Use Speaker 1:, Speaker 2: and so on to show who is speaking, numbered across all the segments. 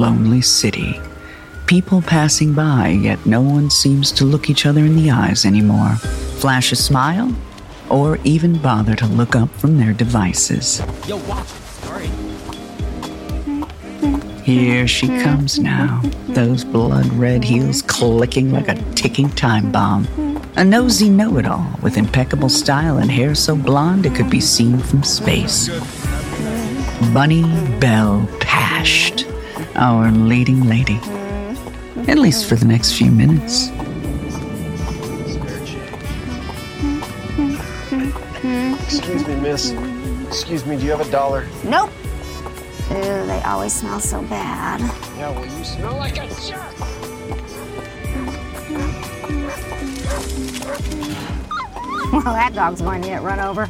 Speaker 1: Lonely city. People passing by, yet no one seems to look each other in the eyes anymore, flash a smile, or even bother to look up from their devices.
Speaker 2: Yo, watch it. Sorry.
Speaker 1: Here she comes now, those blood red heels clicking like a ticking time bomb. A nosy know it all with impeccable style and hair so blonde it could be seen from space. Bunny Bell Pasht, our leading lady. At least for the next few minutes.
Speaker 3: Excuse me, miss. Excuse me, do you have a dollar?
Speaker 4: Nope. Ooh, they always smell so bad.
Speaker 3: Yeah, well, you smell like a jerk.
Speaker 4: Well, that dog's going to get run over.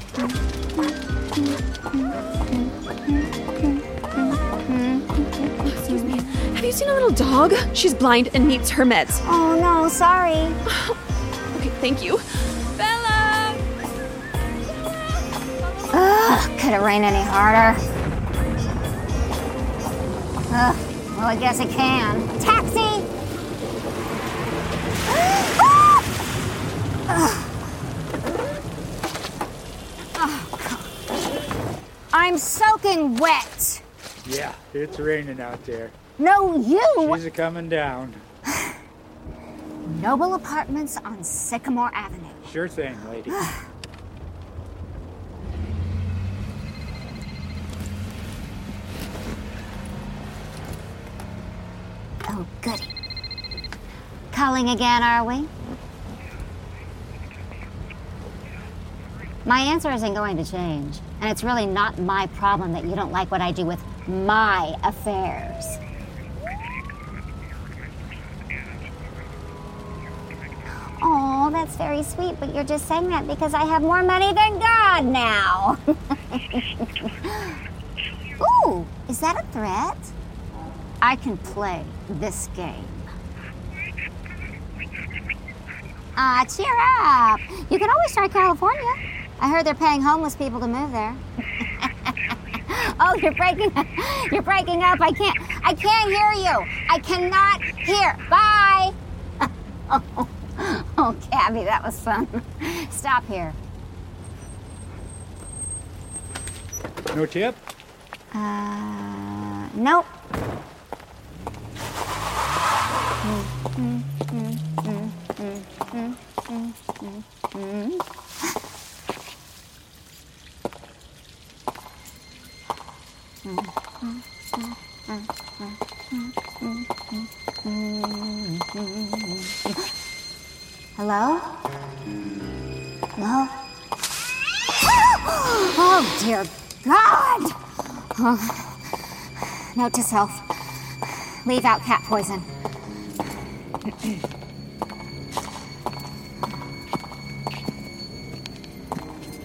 Speaker 5: Excuse me. Have you seen a little dog? She's blind and needs her meds.
Speaker 4: Oh no, sorry.
Speaker 5: Okay, thank you. Bella!
Speaker 4: Ugh, could it rain any harder? Ugh, well, I guess it can. Taxi! Ugh. Oh, I'm soaking wet.
Speaker 6: Yeah, it's raining out there.
Speaker 4: No, you!
Speaker 6: She's a coming down.
Speaker 4: Noble Apartments on Sycamore Avenue.
Speaker 6: Sure thing, lady.
Speaker 4: Oh, goody. Calling again, are we? My answer isn't going to change, and it's really not my problem that you don't like what I do with my affairs. Oh, that's very sweet, but you're just saying that because I have more money than God now. Ooh, is that a threat? I can play this game. Ah, cheer up. You can always try California. I heard they're paying homeless people to move there. oh, you're breaking you're breaking up. I can't I can't hear you. I cannot hear. Bye. oh, oh, Cabby, that was fun. Stop here.
Speaker 6: No tip?
Speaker 4: Uh, nope. Hello? Oh. Note to self leave out cat poison.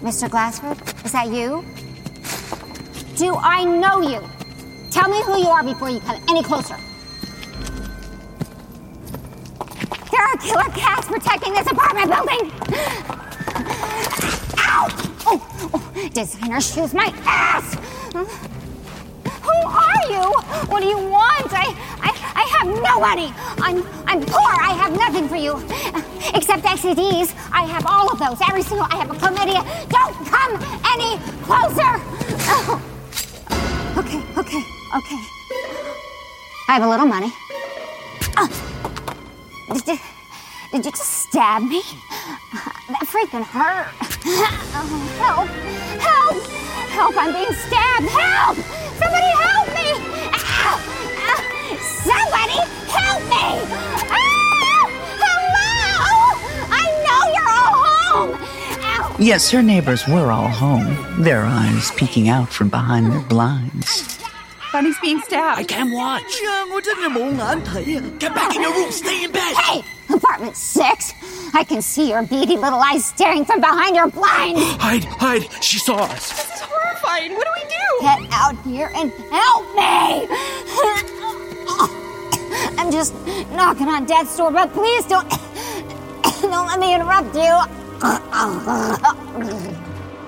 Speaker 4: Mr. Glassford, is that you? Do I know you? Tell me who you are before you come any closer. There are killer cats protecting this apartment building. Ow! Oh, oh, designer shoes, my ass! What do you want? I, I, I have no money. I'm, I'm poor. I have nothing for you. Except XCDs. I have all of those. Every single. I have a chlamydia. Don't come any closer. Oh. Okay, okay, okay. I have a little money. Oh. Did, you, did you just stab me? That freaking hurt. Oh, help! Help! Help! I'm being stabbed! Help! Somebody help! Somebody help me! Ow! Hello! I know you're all home! Ow!
Speaker 1: Yes, her neighbors were all home, their eyes peeking out from behind their blinds.
Speaker 5: Bunny's being stabbed.
Speaker 2: I can't watch. Get back in your room. Stay in bed.
Speaker 4: Hey! Apartment six! I can see your beady little eyes staring from behind your blind!
Speaker 2: Hide, hide. She saw us.
Speaker 5: This is horrifying. What do we do?
Speaker 4: Get out here and help me! I'm just knocking on death's door, but please don't don't let me interrupt you.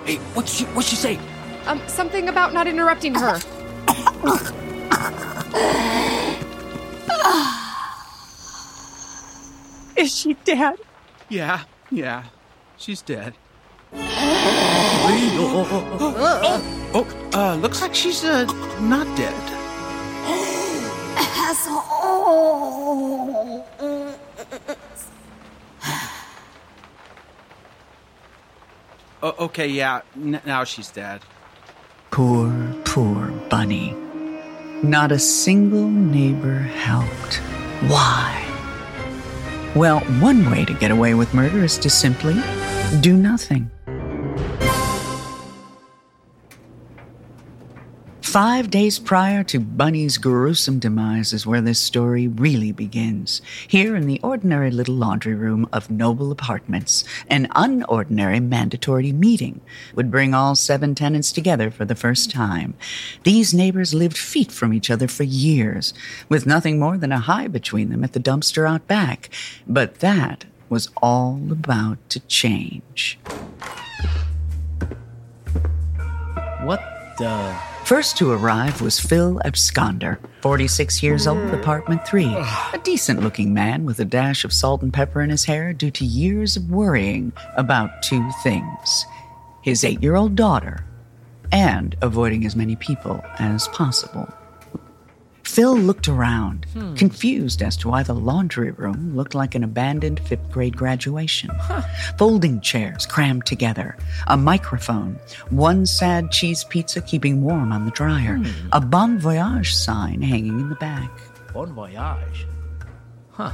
Speaker 2: Hey, what's she, what's she say?
Speaker 5: Um, something about not interrupting her. Is she dead?
Speaker 2: Yeah, yeah. She's dead. oh, uh, looks like she's uh not dead. Oh, okay, yeah. N- now she's dead.
Speaker 1: Poor, poor Bunny. Not a single neighbor helped. Why? Well, one way to get away with murder is to simply do nothing. Five days prior to Bunny's gruesome demise is where this story really begins. Here in the ordinary little laundry room of Noble Apartments, an unordinary mandatory meeting would bring all seven tenants together for the first time. These neighbors lived feet from each other for years, with nothing more than a high between them at the dumpster out back. But that was all about to change.
Speaker 2: What the?
Speaker 1: First to arrive was Phil Absconder, 46 years old, mm-hmm. apartment 3. A decent looking man with a dash of salt and pepper in his hair due to years of worrying about two things his eight year old daughter and avoiding as many people as possible. Phil looked around, confused as to why the laundry room looked like an abandoned fifth grade graduation. Folding chairs crammed together, a microphone, one sad cheese pizza keeping warm on the dryer, hmm. a Bon Voyage sign hanging in the back.
Speaker 7: Bon voyage. Huh.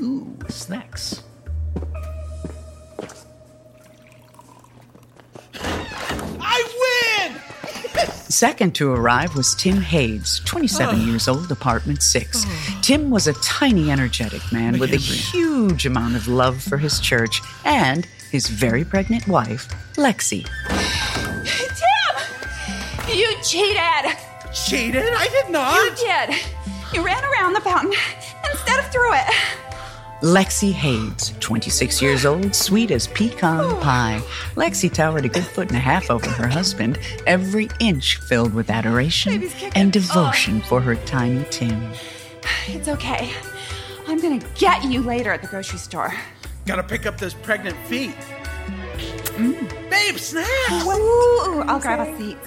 Speaker 7: Ooh, snacks.
Speaker 1: Second to arrive was Tim Hayes, 27 years old, apartment 6. Tim was a tiny, energetic man with a huge amount of love for his church and his very pregnant wife, Lexi.
Speaker 8: Tim! You cheated!
Speaker 2: Cheated? I did not.
Speaker 8: You did! You ran around the fountain instead of through it.
Speaker 1: Lexi Hades, 26 years old, sweet as pecan oh. pie. Lexi towered a good foot and a half over her husband, every inch filled with adoration and oh. devotion for her tiny Tim.
Speaker 8: It's okay. I'm gonna get you later at the grocery store.
Speaker 2: Gotta pick up those pregnant feet. Mm. Babe, snack!
Speaker 8: Ooh, I'll grab a seat.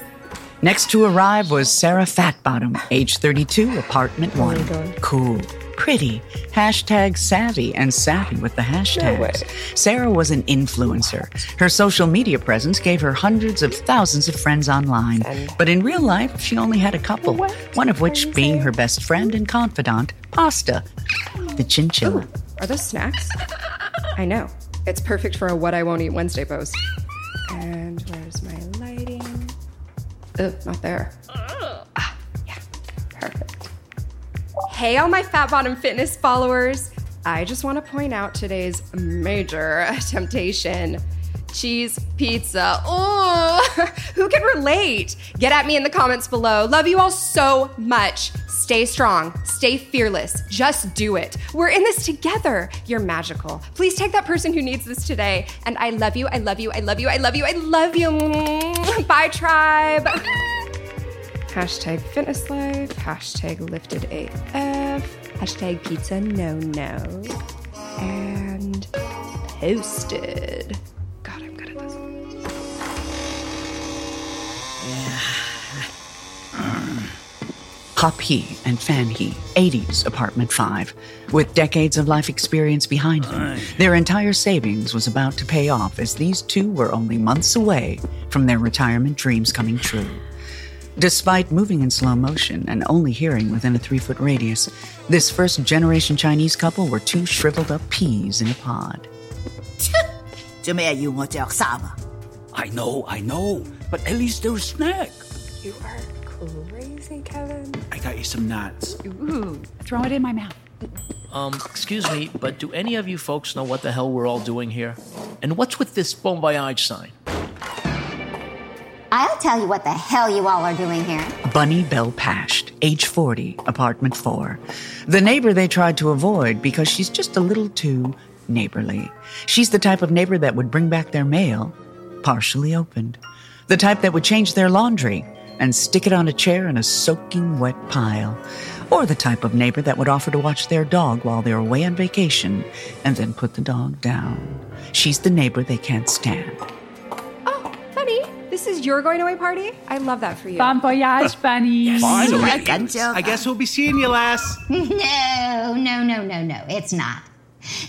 Speaker 1: Next to arrive was Sarah Fatbottom, age 32, apartment 1. Cool, pretty, hashtag savvy, and savvy with the hashtags. Sarah was an influencer. Her social media presence gave her hundreds of thousands of friends online. But in real life, she only had a couple, one of which being her best friend and confidant, Pasta, the chinchilla.
Speaker 5: Are those snacks? I know. It's perfect for a What I Won't Eat Wednesday post. And where's my lighting? Ugh, not there. Hey, all my Fat Bottom Fitness followers. I just want to point out today's major temptation cheese pizza. Oh, who can relate? Get at me in the comments below. Love you all so much. Stay strong, stay fearless. Just do it. We're in this together. You're magical. Please take that person who needs this today. And I love you, I love you, I love you, I love you, I love you. Bye, tribe. Hashtag fitness life, hashtag lifted AF, hashtag pizza no no, and posted. God, I'm good at this.
Speaker 1: Hop He and Fan He, 80s Apartment 5. With decades of life experience behind them, their entire savings was about to pay off as these two were only months away from their retirement dreams coming true. Despite moving in slow motion and only hearing within a three foot radius, this first generation Chinese couple were two shriveled up peas in a pod.
Speaker 9: I know, I know, but at least there's snack.
Speaker 5: You are crazy, Kevin.
Speaker 2: I got you some nuts.
Speaker 8: Ooh, throw it in my mouth.
Speaker 7: Um, excuse me, but do any of you folks know what the hell we're all doing here? And what's with this bon voyage sign?
Speaker 4: I'll tell you what the hell you all are doing here.
Speaker 1: Bunny Bell Pasht, age 40, apartment 4. The neighbor they tried to avoid because she's just a little too neighborly. She's the type of neighbor that would bring back their mail, partially opened. The type that would change their laundry and stick it on a chair in a soaking wet pile. Or the type of neighbor that would offer to watch their dog while they're away on vacation and then put the dog down. She's the neighbor they can't stand
Speaker 5: Oh, Bunny, this is your going away party? I love that for you.
Speaker 8: Bon voyage, bunny.
Speaker 2: Finally.
Speaker 10: Gancho.
Speaker 2: I guess we'll be seeing you, lass.
Speaker 4: No, no, no, no, no. It's not.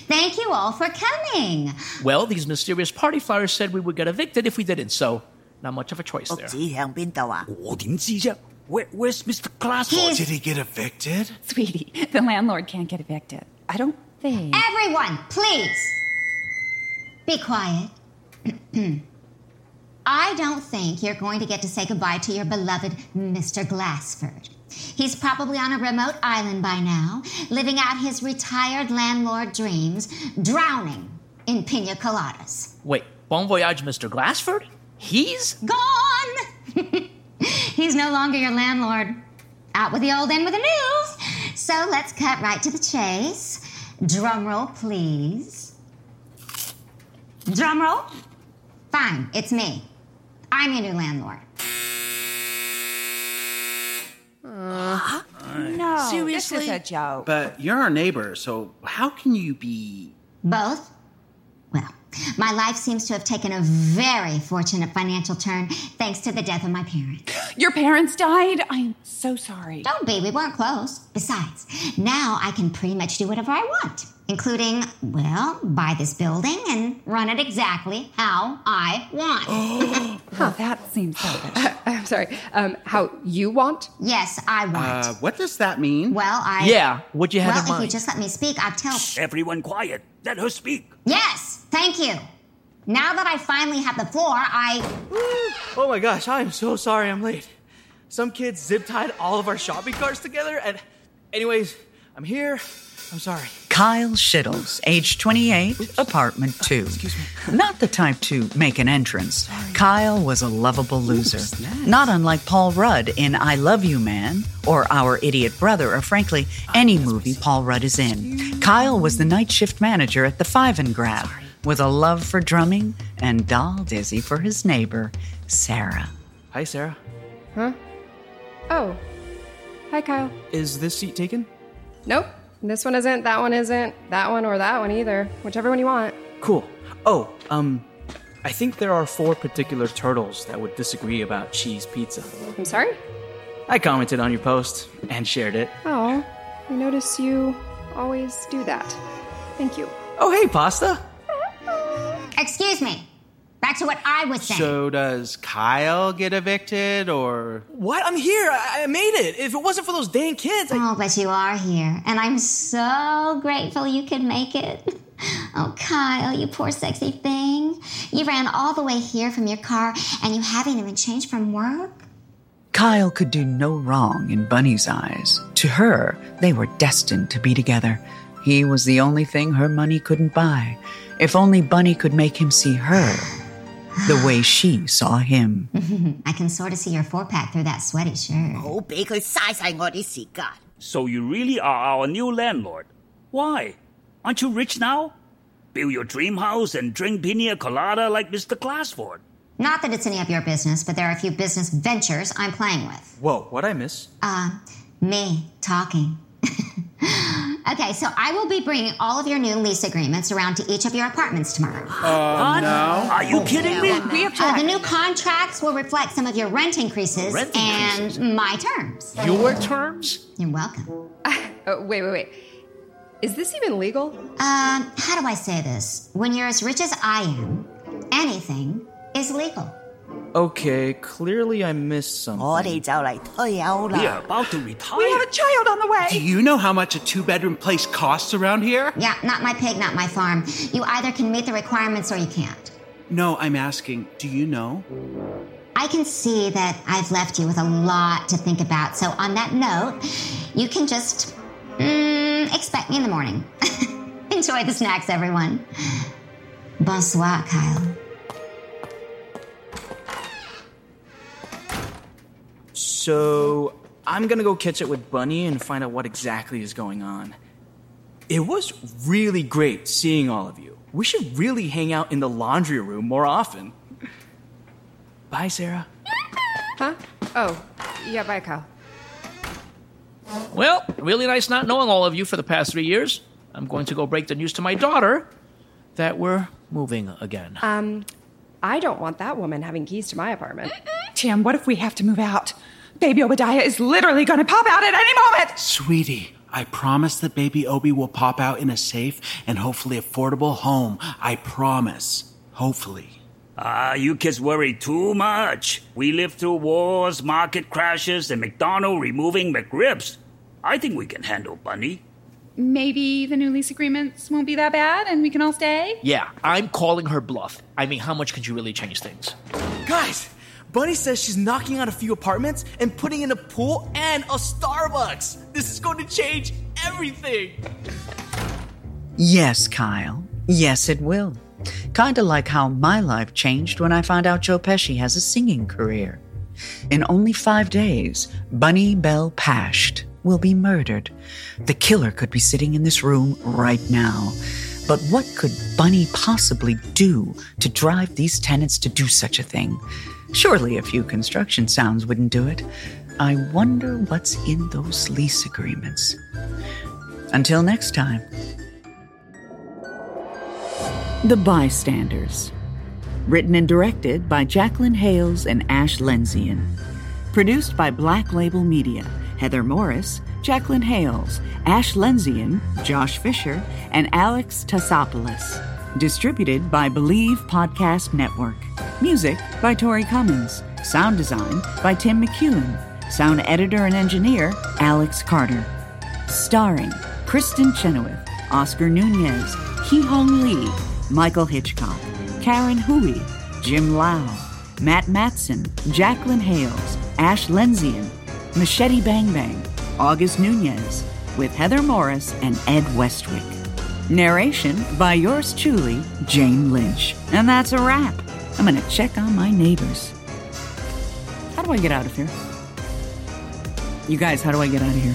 Speaker 4: Thank you all for coming.
Speaker 7: Well, these mysterious party flyers said we would get evicted if we didn't, so not much of a choice
Speaker 10: 屋
Speaker 7: there.
Speaker 10: 址响边度啊？
Speaker 9: 我点知啫？Where, where's Mr. Glassford?
Speaker 2: Did he get evicted?
Speaker 8: Sweetie, the landlord can't get evicted. I don't think.
Speaker 4: Everyone, please be quiet. I don't think you're going to get to say goodbye to your beloved Mr. Glassford. He's probably on a remote island by now, living out his retired landlord dreams, drowning in pina coladas.
Speaker 7: Wait, Bon Voyage Mr. Glassford? He's
Speaker 4: Gone! He's no longer your landlord. Out with the old, in with the new. So let's cut right to the chase. Drum roll, please. Drum roll. Fine, it's me. I'm your new landlord. Uh-huh.
Speaker 8: No,
Speaker 10: Seriously?
Speaker 8: this is a joke.
Speaker 2: But you're our neighbor, so how can you be.
Speaker 4: Both? Well, my life seems to have taken a very fortunate financial turn thanks to the death of my parents.
Speaker 8: Your parents died? I'm so sorry.
Speaker 4: Don't be, we weren't close. Besides, now I can pretty much do whatever I want, including, well, buy this building and run it exactly how I want.
Speaker 8: Oh, that seems selfish.
Speaker 5: I'm sorry. Um, how you want?
Speaker 4: yes, I want.
Speaker 2: Uh, what does that mean?
Speaker 4: well, I.
Speaker 7: Yeah, what'd you have
Speaker 4: well,
Speaker 7: in
Speaker 4: if you just let me speak, I'll tell.
Speaker 9: Everyone quiet. Let her speak.
Speaker 4: Yes, thank you. Now that I finally have the floor, I.
Speaker 11: Oh my gosh, I am so sorry I'm late. Some kids zip tied all of our shopping carts together, and anyways, I'm here. I'm sorry.
Speaker 1: Kyle Shittles, age 28, apartment ah, 2. Excuse me. Not the type to make an entrance. Kyle was a lovable loser. Not unlike Paul Rudd in I Love You Man, or Our Idiot Brother, or frankly, any movie Paul Rudd is in. Kyle was the night shift manager at the Five and Grab, with a love for drumming and doll dizzy for his neighbor, Sarah.
Speaker 11: Hi, Sarah.
Speaker 5: Huh? Oh. Hi, Kyle.
Speaker 11: Is this seat taken?
Speaker 5: Nope. This one isn't, that one isn't, that one or that one either. Whichever one you want.
Speaker 11: Cool. Oh, um, I think there are four particular turtles that would disagree about cheese pizza.
Speaker 5: I'm sorry?
Speaker 11: I commented on your post and shared it.
Speaker 5: Oh, I notice you always do that. Thank you.
Speaker 11: Oh, hey, pasta.
Speaker 4: Excuse me. Back to what I was saying.
Speaker 2: So does Kyle get evicted, or.
Speaker 11: What? I'm here. I, I made it. If it wasn't for those dang kids, I...
Speaker 4: Oh, but you are here, and I'm so grateful you could make it. Oh, Kyle, you poor sexy thing. You ran all the way here from your car, and you haven't even changed from work?
Speaker 1: Kyle could do no wrong in Bunny's eyes. To her, they were destined to be together. He was the only thing her money couldn't buy. If only Bunny could make him see her the way she saw him.
Speaker 4: I can sort of see your four pack through that sweaty shirt.
Speaker 10: 唔好俾佢嘥晒我啲时间。
Speaker 9: So you really are our new landlord. Why? Aren't you rich now? Build your dream house and drink pina colada like Mr. Glassford.
Speaker 4: Not that it's any of your business, but there are a few business ventures I'm playing with.
Speaker 11: Whoa, what'd I miss?
Speaker 4: Uh, me talking. okay, so I will be bringing all of your new lease agreements around to each of your apartments tomorrow.
Speaker 2: Oh, no.
Speaker 9: Are you kidding me?
Speaker 8: We
Speaker 4: Uh, the new contracts will reflect some of your rent increases
Speaker 7: Rent
Speaker 4: and
Speaker 7: increases?
Speaker 4: my terms.
Speaker 7: Your terms?
Speaker 4: You're welcome.
Speaker 5: Oh, wait, wait, wait. Is this even legal?
Speaker 4: Um, how do I say this? When you're as rich as I am, anything is legal.
Speaker 11: Okay, clearly I missed something.
Speaker 10: 我哋就嚟退休
Speaker 9: We
Speaker 10: 啦
Speaker 9: are。about to retire.
Speaker 8: We have a child on the
Speaker 2: Do
Speaker 8: way.
Speaker 2: you know how much a two bedroom place costs around here?
Speaker 4: Yeah, not my pig, not my farm. You either can meet the requirements or you can't.
Speaker 2: No, I'm asking, do you know?
Speaker 4: I can see that I've left you with a lot to think about. So, on that note, you can just mm, expect me in the morning. Enjoy the snacks, everyone. Bonsoir, Kyle.
Speaker 11: So, I'm gonna go catch it with Bunny and find out what exactly is going on. It was really great seeing all of you. We should really hang out in the laundry room more often. Bye, Sarah.
Speaker 5: Huh? Oh, yeah, bye, Kyle.
Speaker 7: Well, really nice not knowing all of you for the past three years. I'm going to go break the news to my daughter that we're moving again.
Speaker 5: Um, I don't want that woman having keys to my apartment.
Speaker 8: Tim, what if we have to move out? Baby Obadiah is literally going to pop out at any moment.
Speaker 2: Sweetie, I promise that baby Obi will pop out in a safe and hopefully affordable home. I promise. Hopefully.
Speaker 9: Ah, you kids worry too much. We lived through wars, market crashes, and McDonald removing McRibs. I think we can handle Bunny.
Speaker 8: Maybe the new lease agreements won't be that bad and we can all stay?
Speaker 7: Yeah, I'm calling her bluff. I mean, how much could you really change things?
Speaker 11: Guys, Bunny says she's knocking out a few apartments and putting in a pool and a Starbucks. This is going to change everything.
Speaker 1: Yes, Kyle. Yes, it will. Kinda like how my life changed when I found out Joe Pesci has a singing career. In only five days, Bunny Bell Pasht will be murdered. The killer could be sitting in this room right now. But what could Bunny possibly do to drive these tenants to do such a thing? Surely a few construction sounds wouldn't do it. I wonder what's in those lease agreements. Until next time. The Bystanders. Written and directed by Jacqueline Hales and Ash Lenzian. Produced by Black Label Media. Heather Morris, Jacqueline Hales, Ash Lenzian, Josh Fisher, and Alex Tassopoulos. Distributed by Believe Podcast Network. Music by Tori Cummins. Sound design by Tim McEwen. Sound editor and engineer Alex Carter. Starring Kristin Chenoweth, Oscar Nunez, Hee Hong Lee, Michael Hitchcock, Karen Hui, Jim Lau, Matt Matson, Jacqueline Hales, Ash Lenzian, Machete Bang Bang, August Nunez, with Heather Morris and Ed Westwick. Narration by yours truly, Jane Lynch. And that's a wrap. I'm gonna check on my neighbors. How do I get out of here? You guys, how do I get out of here?